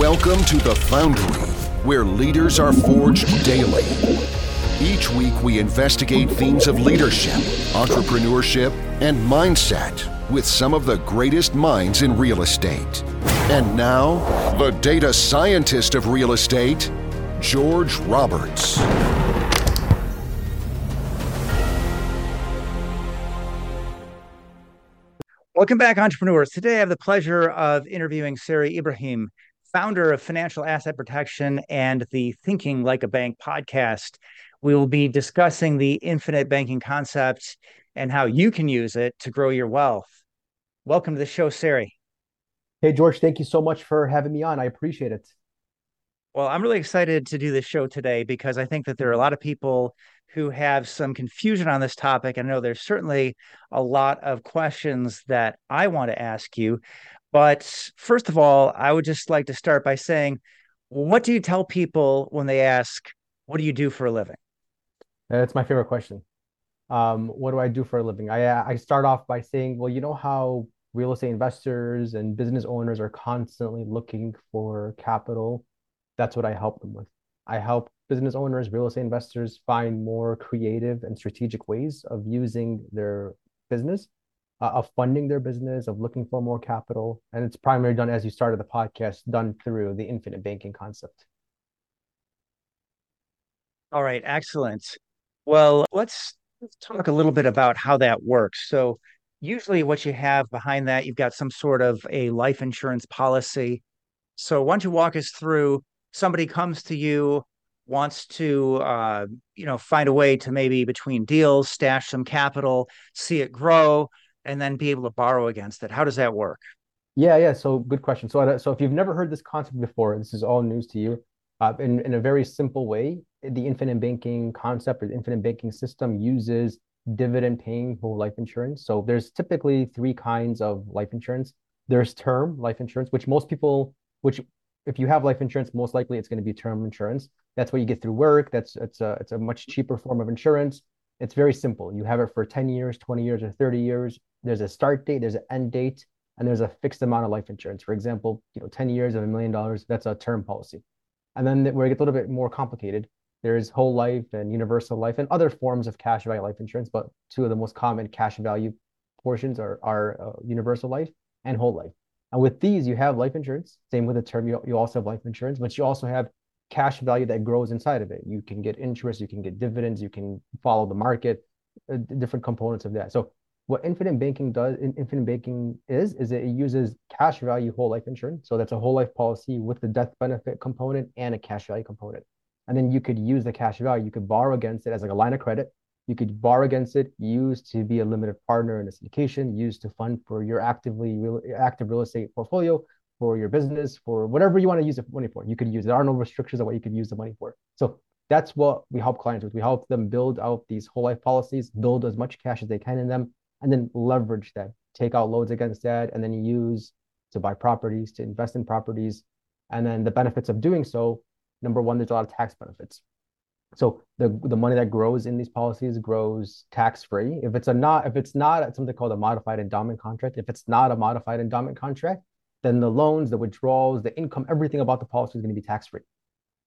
Welcome to the Foundry, where leaders are forged daily. Each week, we investigate themes of leadership, entrepreneurship, and mindset with some of the greatest minds in real estate. And now, the data scientist of real estate, George Roberts. Welcome back, entrepreneurs. Today, I have the pleasure of interviewing Sarry Ibrahim, founder of Financial Asset Protection and the Thinking Like a Bank podcast. We will be discussing the infinite banking concept and how you can use it to grow your wealth. Welcome to the show, Sarry. Hey, George, thank you so much for having me on. I appreciate it. Well, I'm really excited to do this show today because I think that there are a lot of people who have some confusion on this topic. I know there's certainly a lot of questions that I want to ask you. But first of all, I would just like to start by saying, what do you tell people when they ask, What do you do for a living? That's my favorite question. Um, what do I do for a living? I, I start off by saying, Well, you know how real estate investors and business owners are constantly looking for capital? That's what I help them with. I help business owners, real estate investors find more creative and strategic ways of using their business, uh, of funding their business, of looking for more capital. And it's primarily done, as you started the podcast, done through the infinite banking concept. All right, excellent. Well, let's, talk a little bit about how that works. So, usually, what you have behind that, you've got some sort of a life insurance policy. So, why don't you walk us through? Somebody comes to you wants to uh, you know find a way to maybe between deals stash some capital see it grow and then be able to borrow against it. How does that work? Yeah yeah. So good question. So so if you've never heard this concept before this is all news to you. Uh, in, in a very simple way the infinite banking concept or the infinite banking system uses dividend paying whole life insurance. So there's typically three kinds of life insurance. There's term life insurance which most people which if you have life insurance, most likely it's going to be term insurance. That's what you get through work. That's it's a it's a much cheaper form of insurance. It's very simple. You have it for 10 years, 20 years, or 30 years. There's a start date, there's an end date, and there's a fixed amount of life insurance. For example, you know, 10 years of a million dollars, that's a term policy. And then where it gets a little bit more complicated, there's whole life and universal life and other forms of cash value life insurance. But two of the most common cash value portions are, are uh, universal life and whole life. And with these, you have life insurance. Same with the term, you, you also have life insurance, but you also have cash value that grows inside of it. You can get interest, you can get dividends, you can follow the market, uh, different components of that. So what infinite banking does, infinite banking is, is it uses cash value whole life insurance. So that's a whole life policy with the death benefit component and a cash value component. And then you could use the cash value, you could borrow against it as like a line of credit you could borrow against it, use to be a limited partner in a syndication, use to fund for your actively real, active real estate portfolio, for your business, for whatever you want to use the money for. You could use. it. There are no restrictions on what you could use the money for. So that's what we help clients with. We help them build out these whole life policies, build as much cash as they can in them, and then leverage that, take out loads against that, and then use to buy properties, to invest in properties. And then the benefits of doing so, number one, there's a lot of tax benefits. So the the money that grows in these policies grows tax free. If it's a not if it's not something called a modified endowment contract, if it's not a modified endowment contract, then the loans, the withdrawals, the income, everything about the policy is going to be tax free.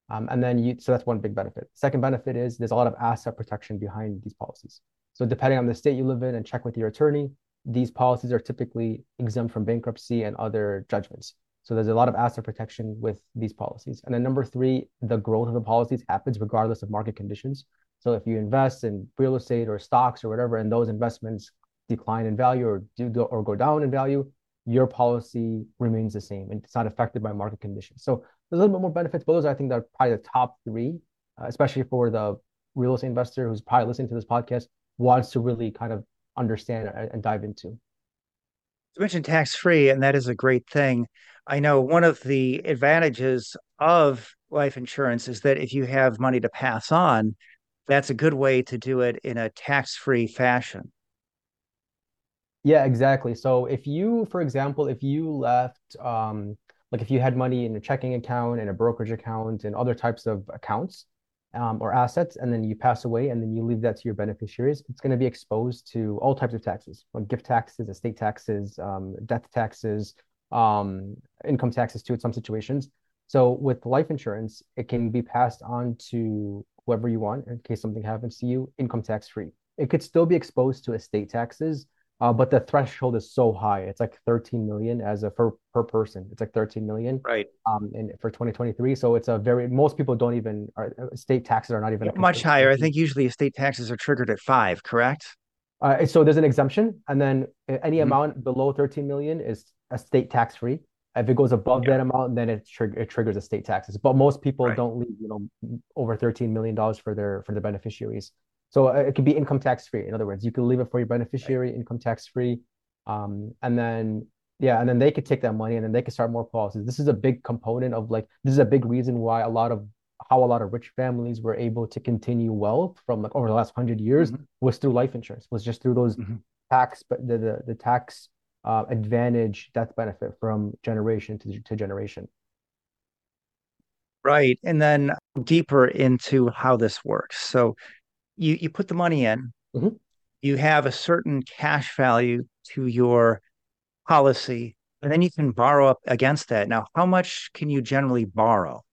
Um, and then you so that's one big benefit. Second benefit is there's a lot of asset protection behind these policies. So depending on the state you live in and check with your attorney, these policies are typically exempt from bankruptcy and other judgments. So there's a lot of asset protection with these policies. And then number three, the growth of the policies happens regardless of market conditions. So if you invest in real estate or stocks or whatever, and those investments decline in value or do go, or go down in value, your policy remains the same and it's not affected by market conditions. So there's a little bit more benefits, but those I think are probably the top three, uh, especially for the real estate investor who's probably listening to this podcast wants to really kind of understand and, dive into. You mentioned tax free, and that is a great thing. I know one of the advantages of life insurance is that if you have money to pass on, that's a good way to do it in a tax-free fashion. Yeah, exactly. So if you, for example, if you left, um, like if you had money in a checking account and a brokerage account and other types of accounts um, or assets, and then you pass away and then you leave that to your beneficiaries, it's going to be exposed to all types of taxes, like gift taxes, estate taxes, um, death taxes, um, income taxes too in some situations. So with life insurance, it can be passed on to whoever you want in case something happens to you, income tax free. It could still be exposed to estate taxes, uh, but the threshold is so high. It's like 13 million as a for per person. It's like 13 million. Right. Um, and for 2023, so it's a very most people don't even are, state taxes are not even much higher. I think usually estate taxes are triggered at five, correct? Uh, so there's an exemption, and then any mm-hmm. amount below 13 million is a state tax free. If it goes above yeah. that amount, then it, trig- it triggers estate taxes. But most people right. don't leave, you know, over 13 million dollars for their for their beneficiaries. So uh, it could be income tax free. In other words, you can leave it for your beneficiary, right. income tax free, um, and then yeah, and then they could take that money and then they could start more policies. This is a big component of like this is a big reason why a lot of how a lot of rich families were able to continue wealth from like over the last hundred years mm-hmm. was through life insurance, was just through those mm-hmm. tax, but the, the the tax uh, advantage death benefit from generation to, to generation. Right, and then deeper into how this works. So you you put the money in, mm-hmm. you have a certain cash value to your policy, and then you can borrow up against that. Now, how much can you generally borrow?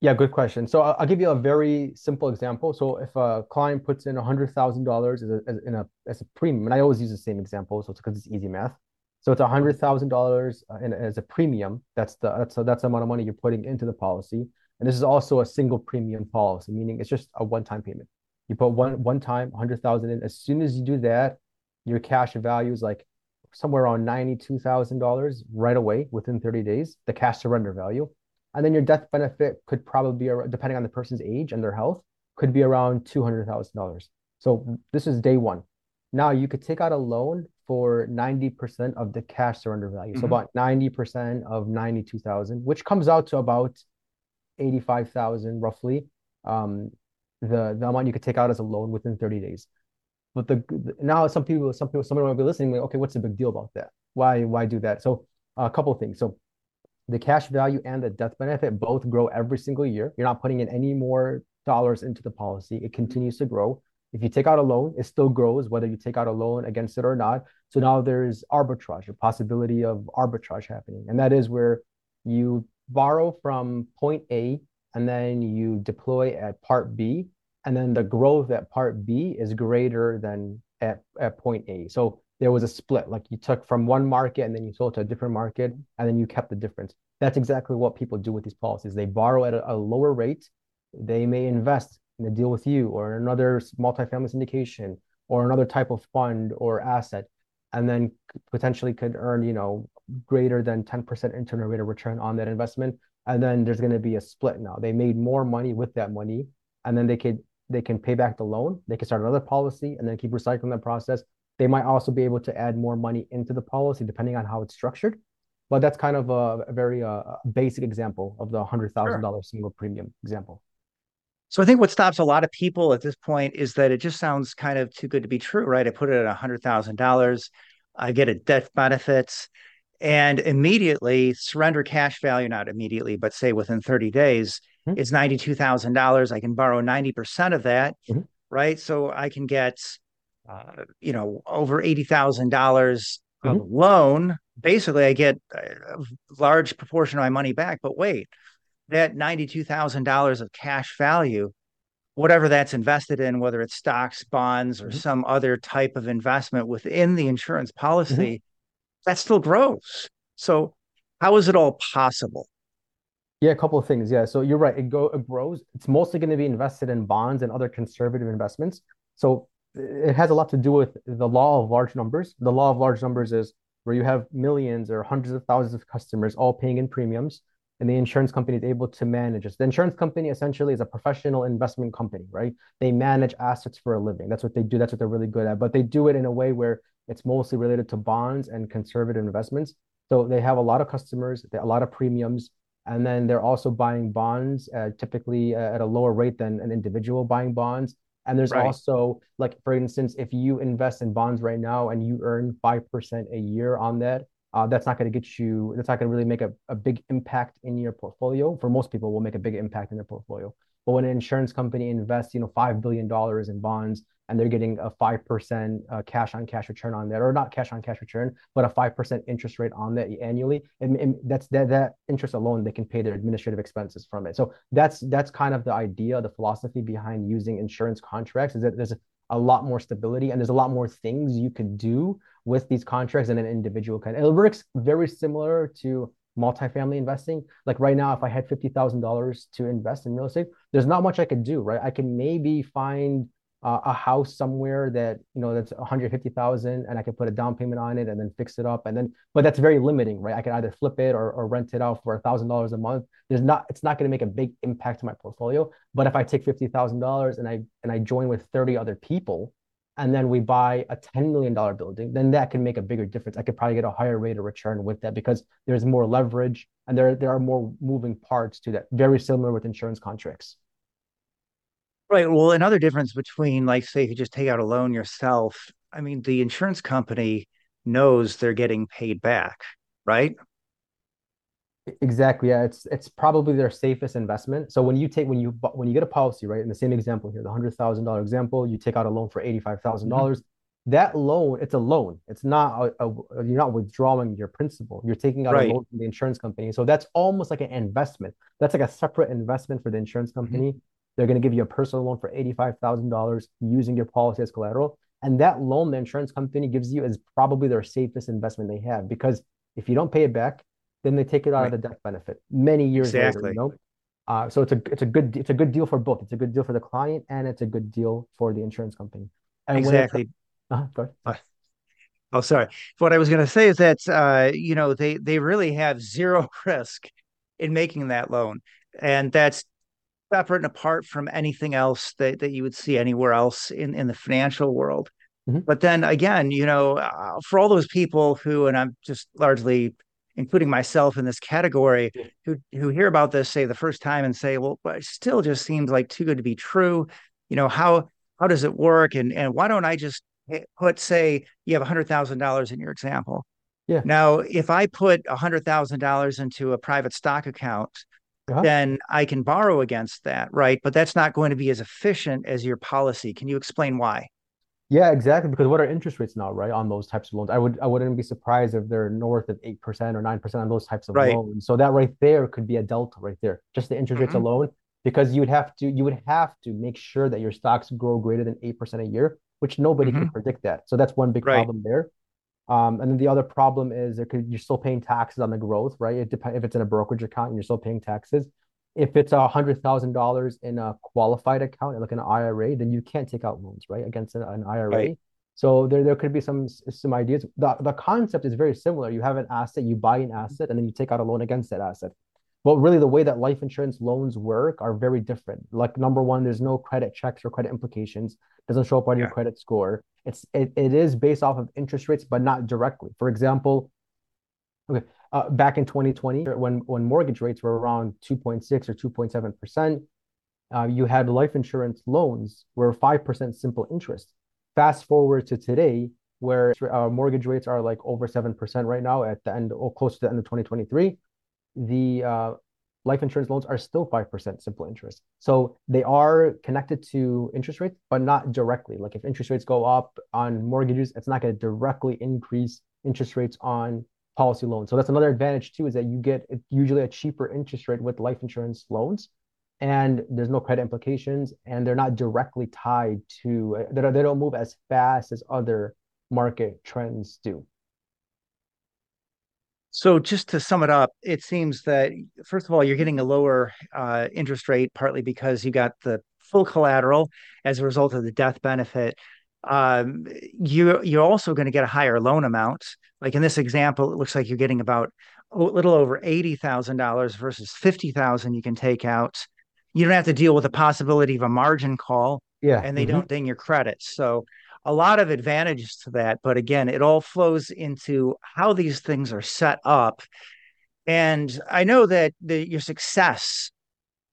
Yeah, good question. So I'll give you a very simple example. So if a client puts in hundred thousand dollars as a in a as a premium, and I always use the same example, so it's because it's easy math. So it's a hundred thousand dollars uh, as a premium. That's the that's a, that's the amount of money you're putting into the policy. And this is also a single premium policy, meaning it's just a one-time payment. You put one one time, hundred thousand in. As soon as you do that, your cash value is like somewhere around ninety-two thousand dollars right away within 30 days, the cash surrender value. And then your death benefit could probably be depending on the person's age and their health, could be around two hundred thousand dollars. So this is day one. Now you could take out a loan for 90% of the cash surrender value. Mm-hmm. So about 90% of 92,000, which comes out to about 85,000 roughly. Um, the the amount you could take out as a loan within 30 days. But the, now some people some people someone might be listening like okay what's the big deal about that? Why why do that? So a couple of things. So the cash value and the death benefit both grow every single year. You're not putting in any more dollars into the policy. It continues to grow. If you take out a loan it still grows whether you take out a loan against it or not. So now there's arbitrage a possibility of arbitrage happening. And that is where you borrow from point a and then you deploy at part B, and then the growth at part B is greater than at, at point A. So there was a split, like you took from one market and then you sold to a different market, and then you kept the difference. That's exactly what people do with these policies. They borrow at a, a lower rate. They may invest in a deal with you or another multifamily syndication or another type of fund or asset, and then potentially could earn, you know, greater than 10% internal rate of return on that investment and then there's going to be a split now they made more money with that money and then they could they can pay back the loan they can start another policy and then keep recycling that process they might also be able to add more money into the policy depending on how it's structured but that's kind of a, a very uh, basic example of the $100000 sure. single premium example so I think what stops a lot of people at this point is that it just sounds kind of too good to be true, right? I put it at $100,000. I get a death benefits and immediately surrender cash value, not immediately, but say within 30 days, mm-hmm. is $92,000. I can borrow 90% of that, mm-hmm. right? So I can get, uh, you know, over $80,000 mm-hmm. of loan. Basically, I get a large proportion of my money back. But wait, that $92,000 of cash value, whatever that's invested in, whether it's stocks, bonds, or mm-hmm. some other type of investment within the insurance policy, mm-hmm that still grows. So how is it all possible? Yeah, a couple of things. Yeah, so you're right. It go it grows. It's mostly going to be invested in bonds and other conservative investments. So it has a lot to do with the law of large numbers. The law of large numbers is where you have millions or hundreds of thousands of customers all paying in premiums, and the insurance company is able to manage it. The insurance company essentially is a professional investment company, right? They manage assets for a living. That's what they do. That's what they're really good at. But they do it in a way where it's mostly related to bonds and conservative investments. So they have a lot of customers, a lot of premiums, and then they're also buying bonds uh, typically uh, at a lower rate than an individual buying bonds. And there's right. also like, for instance, if you invest in bonds right now and you earn five percent a year on that, uh, that's not going to get you. That's not going to really make a, a big impact in your portfolio. For most people, will make a big impact in their portfolio. But when an insurance company invests, you know, five billion dollars in bonds and they're getting a 5% uh, cash on cash return on that, or not cash on cash return, but a 5% interest rate on that annually. And, and, that's that, that interest alone, they can pay their administrative expenses from it. So that's that's kind of the idea, the philosophy behind using insurance contracts is that there's a, lot more stability and there's a lot more things you could do with these contracts than an individual can. It works very similar to multifamily investing. Like right now, if I had $50,000 to invest in real estate, there's not much I could do, right? I can maybe find uh, a house somewhere that you know that's 150,000 and I can put a down payment on it and then fix it up and then but that's very limiting right I can either flip it or, or rent it out for a thousand dollars a month there's not it's not going to make a big impact to my portfolio but if I take $50,000 and I and I join with 30 other people and then we buy a $10 million building then that can make a bigger difference I could probably get a higher rate of return with that because there's more leverage and there there are more moving parts to that very similar with insurance contracts Right. Well, another difference between, like, say, if you just take out a loan yourself, I mean, the insurance company knows they're getting paid back, right? Exactly. Yeah, it's it's probably their safest investment. So when you take when you when you get a policy, right? In the same example here, the hundred thousand dollar example, you take out a loan for eighty five thousand mm-hmm. dollars. That loan, it's a loan. It's not a, a, you're not withdrawing your principal. You're taking out right. a loan from the insurance company. So that's almost like an investment. That's like a separate investment for the insurance mm-hmm. company. Mm-hmm they're going to give you a personal loan for $85,000 using your policy as collateral. And that loan the insurance company gives you is probably their safest investment they have because if you don't pay it back, then they take it out of the death benefit many years exactly. later. You know? Uh, so it's a it's a good it's a good deal for both. It's a good deal for the client and it's a good deal for the insurance company. And exactly. Uh, uh, oh, sorry. What I was going to say is that uh, you know they they really have zero risk in making that loan, and that's separate and apart from anything else that, that you would see anywhere else in, in the financial world. Mm-hmm. But then again, you know, uh, for all those people who, and I'm just largely including myself in this category, who who hear about this say the first time and say, well, but it still just seems like too good to be true. You know, how how does it work? And and why don't I just put say you have a hundred thousand dollars in your example? Yeah. Now, if I put a hundred thousand dollars into a private stock account, uh-huh. then I can borrow against that, right? But that's not going to be as efficient as your policy. Can you explain why? Yeah, exactly. Because what are interest rates now, right, on those types of loans? I would I wouldn't be surprised if they're north of eight percent or nine percent on those types of right. loans. So that right there could be a delta right there, just the interest mm-hmm. rates alone. Because you would have to you would have to make sure that your stocks grow greater than eight percent a year, which nobody mm-hmm. can predict that. So that's one big right. problem there. Um, and then the other problem is there could, you're still paying taxes on the growth, right? It depends if it's in a brokerage account and you're still paying taxes. If it's a hundred thousand dollars in a qualified account, like an IRA, then you can't take out loans, right, against an, an IRA. Right. So there, there could be some some ideas. The, the concept is very similar. You have an asset, you buy an mm-hmm. asset, and then you take out a loan against that asset. But really, the way that life insurance loans work are very different. Like number one, there's no credit checks or credit implications. Doesn't show up on yeah. your credit score. It's it, it is based off of interest rates, but not directly. For example, okay, uh, back in 2020, when when mortgage rates were around 2.6 or 2.7 percent, uh, you had life insurance loans were five percent simple interest. Fast forward to today, where uh, mortgage rates are like over seven percent right now at the end or close to the end of 2023. The uh, life insurance loans are still 5% simple interest. So they are connected to interest rates, but not directly. Like if interest rates go up on mortgages, it's not going to directly increase interest rates on policy loan. So that's another advantage too, is that you get usually a cheaper interest rate with life insurance loans and there's no credit implications and they're not directly tied to, they don't move as fast as other market trends do. So just to sum it up, it seems that first of all, you're getting a lower uh, interest rate partly because you got the full collateral as a result of the death benefit. Um, you you're also going to get a higher loan amount. Like in this example, it looks like you're getting about a little over eighty thousand dollars versus fifty thousand you can take out. You don't have to deal with the possibility of a margin call. Yeah, and they mm-hmm. don't ding your credits. So a lot of advantages to that. But again, it all flows into how these things are set up. And I know that the, your success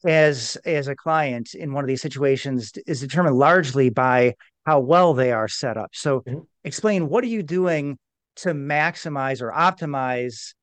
as as a client in one of these situations is determined largely by how well they are set up. So mm-hmm. explain what are you doing to maximize or optimize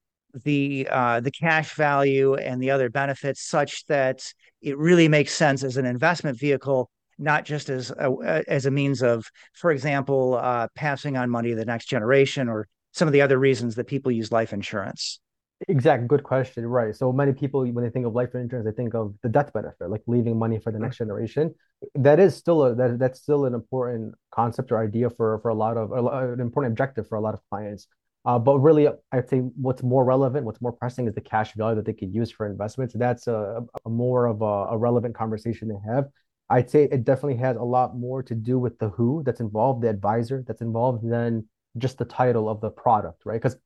the uh, the cash value and the other benefits such that it really makes sense as an investment vehicle not just as a, as a means of, for example, uh, passing on money to the next generation or some of the other reasons that people use life insurance? Exact, good question. Right. So many people, when they think of life insurance, they think of the death benefit, like leaving money for the next generation. That is still a that that's still an important concept or idea for for a lot of an important objective for a lot of clients. Uh, but really, I'd say what's more relevant, what's more pressing is the cash value that they could use for investments. That's a, a more of a, a relevant conversation to have. I'd say it definitely has a lot more to do with the who that's involved, the advisor that's involved, than just the title of the product, right? Because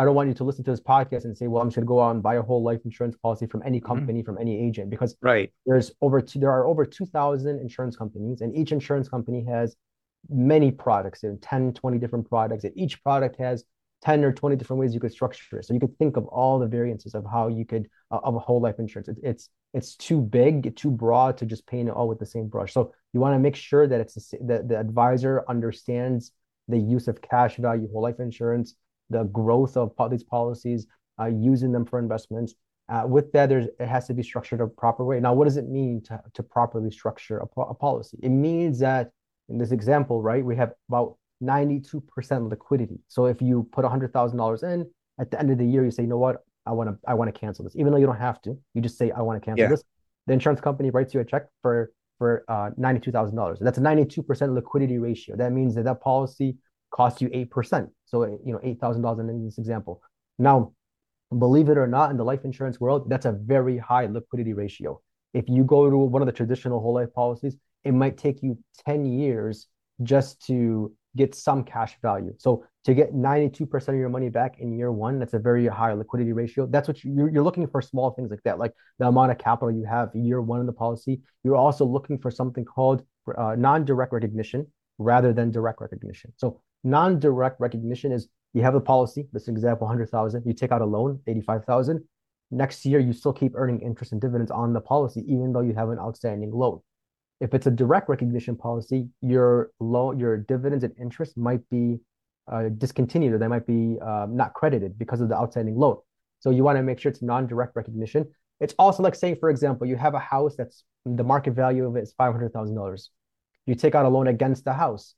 I don't want you to listen to this podcast and say, well, I'm just going to go out and buy a whole life insurance policy from any mm-hmm. company, mm-hmm. from any agent, because right there's over two, there are over 2,000 insurance companies, and each insurance company has many products, and 10, 20 different products, and each product has 10 or 20 different ways you could structure it. So you could think of all the variances of how you could uh, of a whole life insurance. It, it's it's too big, too broad to just paint it all with the same brush. So you want to make sure that it's that the advisor understands the use of cash value whole life insurance, the growth of these policies, uh, using them for investments. Uh, with that, there's it has to be structured a proper way. Now, what does it mean to, to properly structure a, a policy? It means that in this example, right, we have about 92% liquidity. So if you put $100,000 in, at the end of the year, you say, you know what, I want to I want to cancel this, even though you don't have to. You just say, I want to cancel yeah. this. The insurance company writes you a check for for uh, $92,000. That's a 92% liquidity ratio. That means that that policy costs you 8%. So, you know, $8,000 in this example. Now, believe it or not, in the life insurance world, that's a very high liquidity ratio. If you go to one of the traditional whole life policies, it might take you 10 years just to get some cash value. So to get 92% of your money back in year one, that's a very high liquidity ratio. That's what you, you're looking for small things like that, like the amount of capital you have year one in the policy. You're also looking for something called uh, non-direct recognition rather than direct recognition. So non-direct recognition is you have a policy, this example, 100,000, you take out a loan, 85,000. Next year, you still keep earning interest and dividends on the policy, even though you have an outstanding loan. If it's a direct recognition policy, your loan, your dividends and interest might be uh, discontinued or they might be um, not credited because of the outstanding loan. So you want to make sure it's non-direct recognition. It's also like saying, for example, you have a house that's the market value of it is five hundred thousand dollars. You take out a loan against the house,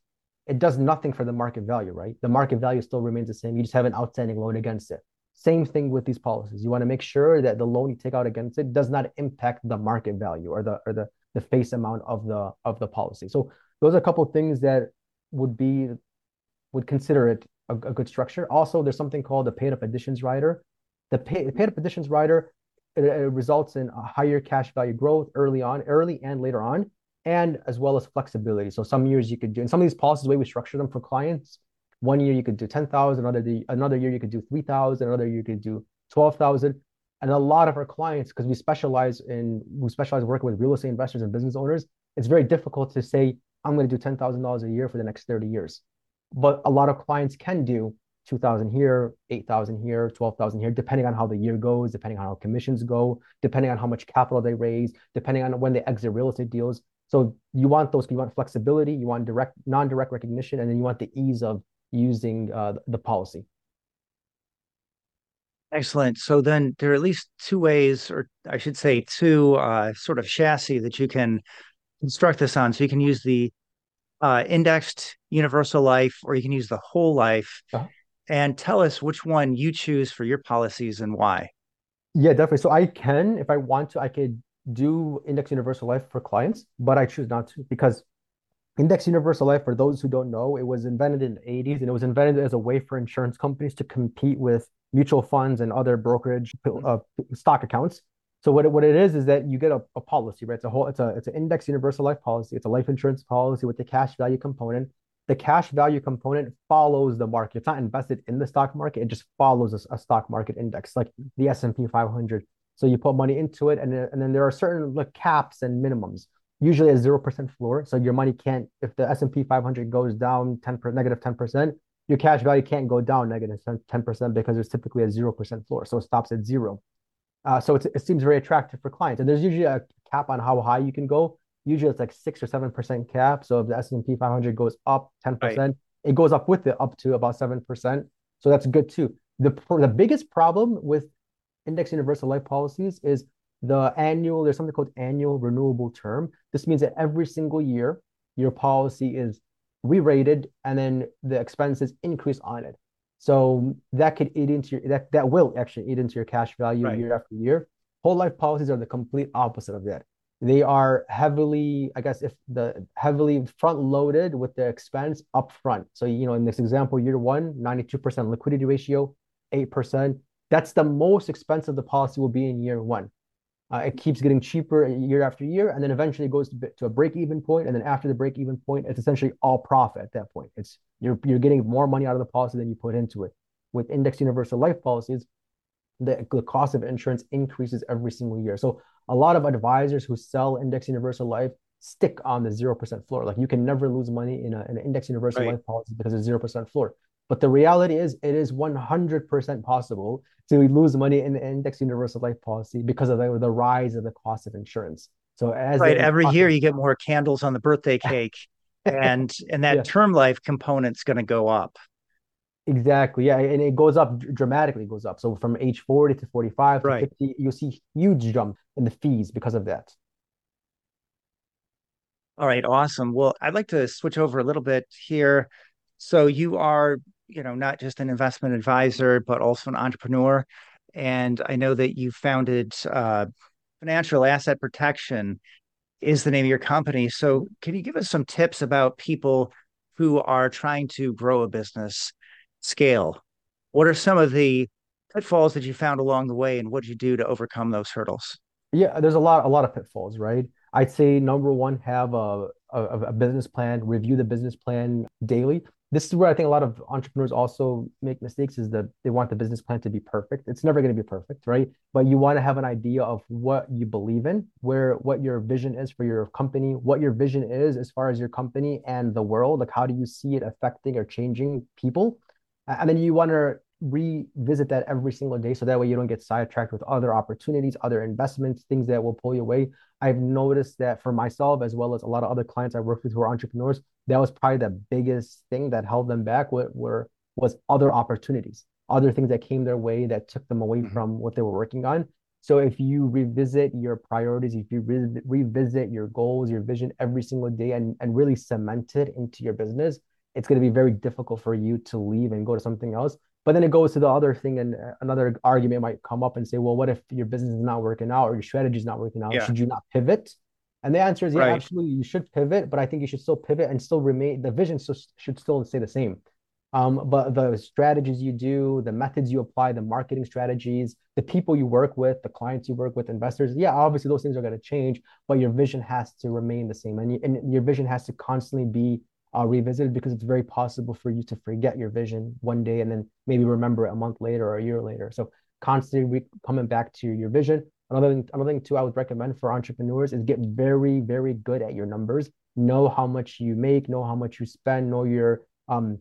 it does nothing for the market value, right? The market value still remains the same. You just have an outstanding loan against it. Same thing with these policies. You want to make sure that the loan you take out against it does not impact the market value or the or the the face amount of the of the policy. So those are a couple of things that would be would consider it a, a good structure. Also, there's something called the paid up additions rider. The, pay, the paid up additions rider it, it results in a higher cash value growth early on, early and later on, and as well as flexibility. So some years you could do, and some of these policies, the way we structure them for clients, one year you could do 10,000, another, another year you could do 3,000, another year you could do 12,000. And a lot of our clients, because we specialize in we specialize working with real estate investors and business owners, it's very difficult to say I'm going to do ten thousand dollars a year for the next thirty years. But a lot of clients can do two thousand here, eight thousand here, twelve thousand here, depending on how the year goes, depending on how commissions go, depending on how much capital they raise, depending on when they exit real estate deals. So you want those, you want flexibility, you want direct, non-direct recognition, and then you want the ease of using uh, the policy. Excellent. So then there are at least two ways, or I should say, two uh, sort of chassis that you can construct this on. So you can use the uh, indexed universal life, or you can use the whole life. Uh-huh. And tell us which one you choose for your policies and why. Yeah, definitely. So I can, if I want to, I could do index universal life for clients, but I choose not to because Index Universal Life, for those who don't know, it was invented in the 80s and it was invented as a way for insurance companies to compete with mutual funds and other brokerage uh, stock accounts. So what it, what it is is that you get a, a policy, right? It's a whole it's a it's an index universal life policy. It's a life insurance policy with the cash value component. The cash value component follows the market. It's not invested in the stock market. It just follows a, a stock market index, like the S and P 500. So you put money into it, and, and then there are certain like caps and minimums. Usually a zero percent floor, so your money can't. If the S and P 500 goes down ten per negative ten percent, your cash value can't go down negative 10% because there's typically a 0% floor. So it stops at zero. Uh, so it seems very attractive for clients. And there's usually a cap on how high you can go. Usually it's like six or 7% cap. So if the S&P 500 goes up 10%, right. it goes up with it up to about 7%. So that's good too. The, the biggest problem with index universal life policies is The annual, there's something called annual renewable term. This means that every single year, your policy is re-rated and then the expenses increase on it. So that could eat into your that that will actually eat into your cash value right. year after year. Whole life policies are the complete opposite of that. They are heavily, I guess, if the heavily front loaded with the expense up front. So, you know, in this example, year one, 92% liquidity ratio, 8%. That's the most expensive the policy will be in year one. Uh, it keeps getting cheaper year after year, and then eventually goes to, to a break-even point. And then after the break-even point, it's essentially all profit at that point. It's you're you're getting more money out of the policy than you put into it. With index universal life policies, the, the cost of insurance increases every single year. So a lot of advisors who sell index universal life stick on the 0% floor. Like you can never lose money in, a, in an index universal right. life policy because of 0% floor. But the reality is, it is 100% possible to lose money in the index universal life policy because of the, the rise of the cost of insurance. So as right, every year you get more candles on the birthday cake, and and that yeah. term life component's going to go up. Exactly. Yeah, and it goes up dramatically. Goes up. So from age forty to forty-five right. to fifty, you see huge jump in the fees because of that. All right, awesome. Well, I'd like to switch over a little bit here. So you are you know not just an investment advisor but also an entrepreneur. And i know that you founded uh, financial asset protection is the name of your company. So can you give us some tips about people who are trying to grow a business scale? What are some of the pitfalls that you found along the way and what did you do to overcome those hurdles? Yeah there's a lot a lot of pitfalls right? I'd say number one have a, a, a business plan review the business plan daily this is where I think a lot of entrepreneurs also make mistakes is that they want the business plan to be perfect. It's never going to be perfect, right? But you want to have an idea of what you believe in, where what your vision is for your company, what your vision is as far as your company and the world. Like how do you see it affecting or changing people? And then you want to revisit that every single day so that way you don't get sidetracked with other opportunities, other investments, things that will pull you away. I've noticed that for myself as well as a lot of other clients I work with who are entrepreneurs, that was probably the biggest thing that held them back were, were was other opportunities, other things that came their way that took them away mm-hmm. from what they were working on. So if you revisit your priorities, if you re- revisit your goals, your vision every single day and, and really cement it into your business, it's going to be very difficult for you to leave and go to something else but then it goes to the other thing, and uh, another argument might come up and say, well, what if your business is not working out or your strategy is not working out? Yeah. Should you not pivot? And the answer is, yeah, right. absolutely, you should pivot, but I think you should still pivot and still remain. The vision should still stay the same. Um, but the strategies you do, the methods you apply, the marketing strategies, the people you work with, the clients you work with, investors, yeah, obviously those things are going to change, but your vision has to remain the same, and, you, and your vision has to constantly be uh, revisited because it's very possible for you to forget your vision one day and then maybe remember it a month later or a year later. So constantly re- coming back to your vision. Another thing, another thing too, I would recommend for entrepreneurs is get very, very good at your numbers. Know how much you make, know how much you spend, know your um,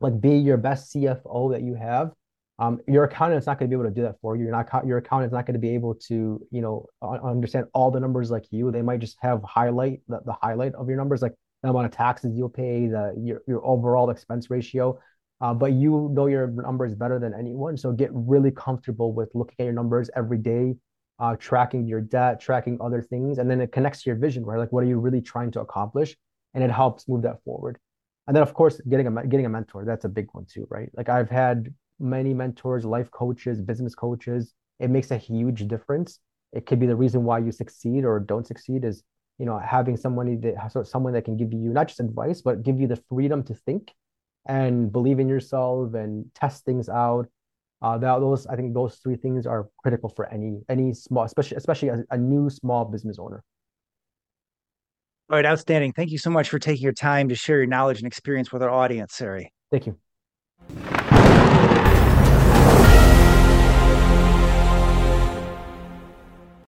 like be your best CFO that you have. Um, your accountant is not going to be able to do that for you. You're not your accountant is not going to be able to, you know, understand all the numbers like you. They might just have highlight the, the highlight of your numbers. Like the amount of taxes you'll pay, the your, your overall expense ratio. Uh, but you know your numbers better than anyone. So get really comfortable with looking at your numbers every day, uh, tracking your debt, tracking other things, and then it connects to your vision, right? Like what are you really trying to accomplish? And it helps move that forward. And then of course, getting a getting a mentor, that's a big one too, right? Like I've had many mentors, life coaches, business coaches. It makes a huge difference. It could be the reason why you succeed or don't succeed is you know having somebody that someone that can give you not just advice but give you the freedom to think and believe in yourself and test things out uh, that those I think those three things are critical for any any small, especially especially a, a new small business owner. All right, outstanding. Thank you so much for taking your time to share your knowledge and experience with our audience, Sarry. Thank you.